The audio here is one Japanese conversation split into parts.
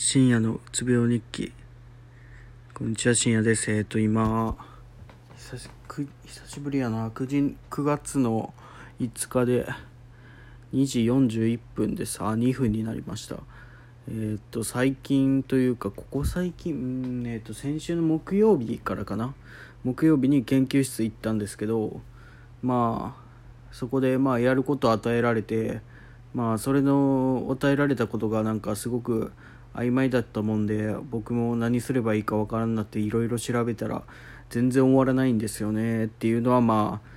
深夜のうつ病日記。こんにちは深夜です。えっ、と今久しく久しぶりやな。9, 時9月の5日で2時41分でさ2分になりました。えっ、と最近というかここ最近えっ、と先週の木曜日からかな。木曜日に研究室行ったんですけどまあそこでまあやること与えられてまあそれの与えられたことがなんかすごく曖昧だったもんで僕も何すればいいかわからんなっていろいろ調べたら全然終わらないんですよね。っていうのはまあ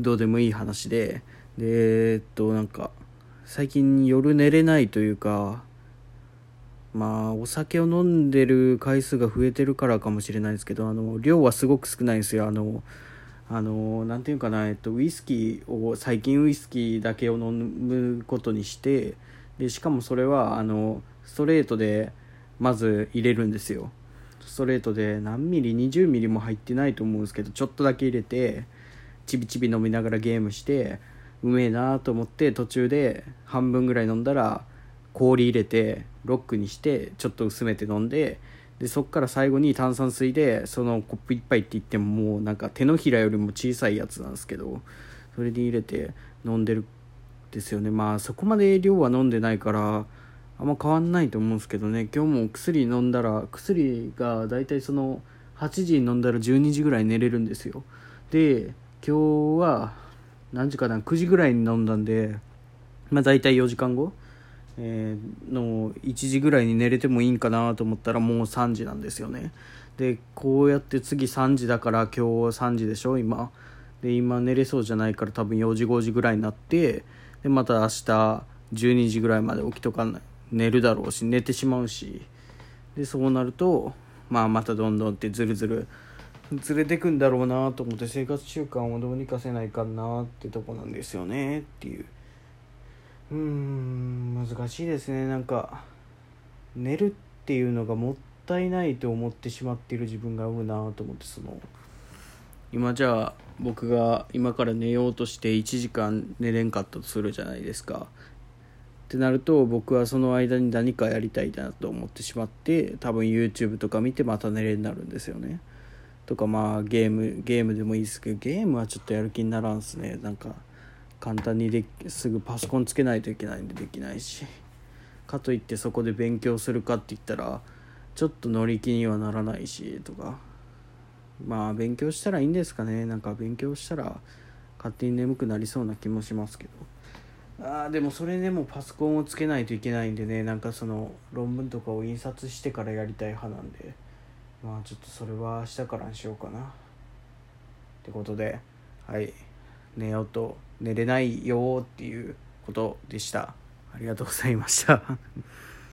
どうでもいい話で。でえっとなんか最近夜寝れないというかまあお酒を飲んでる回数が増えてるからかもしれないですけどあの量はすごく少ないんですよ。あのあのなんていうかな、えっと、ウイスキーを最近ウイスキーだけを飲むことにしてでしかもそれはあのストレートでまず入れるんですよ。ストレートで何ミリ20ミリも入ってないと思うんですけどちょっとだけ入れてちびちび飲みながらゲームしてうめえなと思って途中で半分ぐらい飲んだら氷入れてロックにしてちょっと薄めて飲んででそっから最後に炭酸水でそのコップ1杯って言ってももうなんか手のひらよりも小さいやつなんですけどそれで入れて飲んでるんですよね。まあそこまで量は飲んでないからあんま変わんないと思うんですけどね。今日も薬飲んだら薬が大体その8時に飲んだら12時ぐらい寝れるんですよ。で今日は何時かな9時ぐらいに飲んだんでまあ大体4時間後、えー、の1時ぐらいに寝れてもいいんかなと思ったらもう3時なんですよね。でこうやって次3時だから今日3時でしょ今。で今寝れそうじゃないから多分4時5時ぐらいになってでまた明日12時ぐらいまで起きとかない。寝るだろうし寝てしまうし。でそうなると、まあ、またどんどんってずるずるずれてくんだろうなと思って生活習慣をどうにかせないかなってとこなんですよねっていう。うーん難しいですね。なんか寝るっていうのがもったいないと思ってしまっている自分が合うなと思ってその今じゃあ僕が今から寝ようとして1時間寝れんかったとするじゃないですか。ってなると僕はその間に何かやりたいなと思ってしまって多分 YouTube とか見てまた寝れになるんですよね。とかまあゲームゲームでもいいですけどゲームはちょっとやる気にならんすね。なんか簡単にですぐパソコンつけないといけないんでできないし。かといってそこで勉強するかって言ったらちょっと乗り気にはならないしとか。まあ勉強したらいいんですかね。なんか勉強したら勝手に眠くなりそうな気もしますけど。あでもそれでもパソコンをつけないといけないんでね。なんかその論文とかを印刷してからやりたい派なんで。まあちょっとそれは明日からにしようかな。ってことではい。寝ようと寝れないよっていうことでした。ありがとうございました。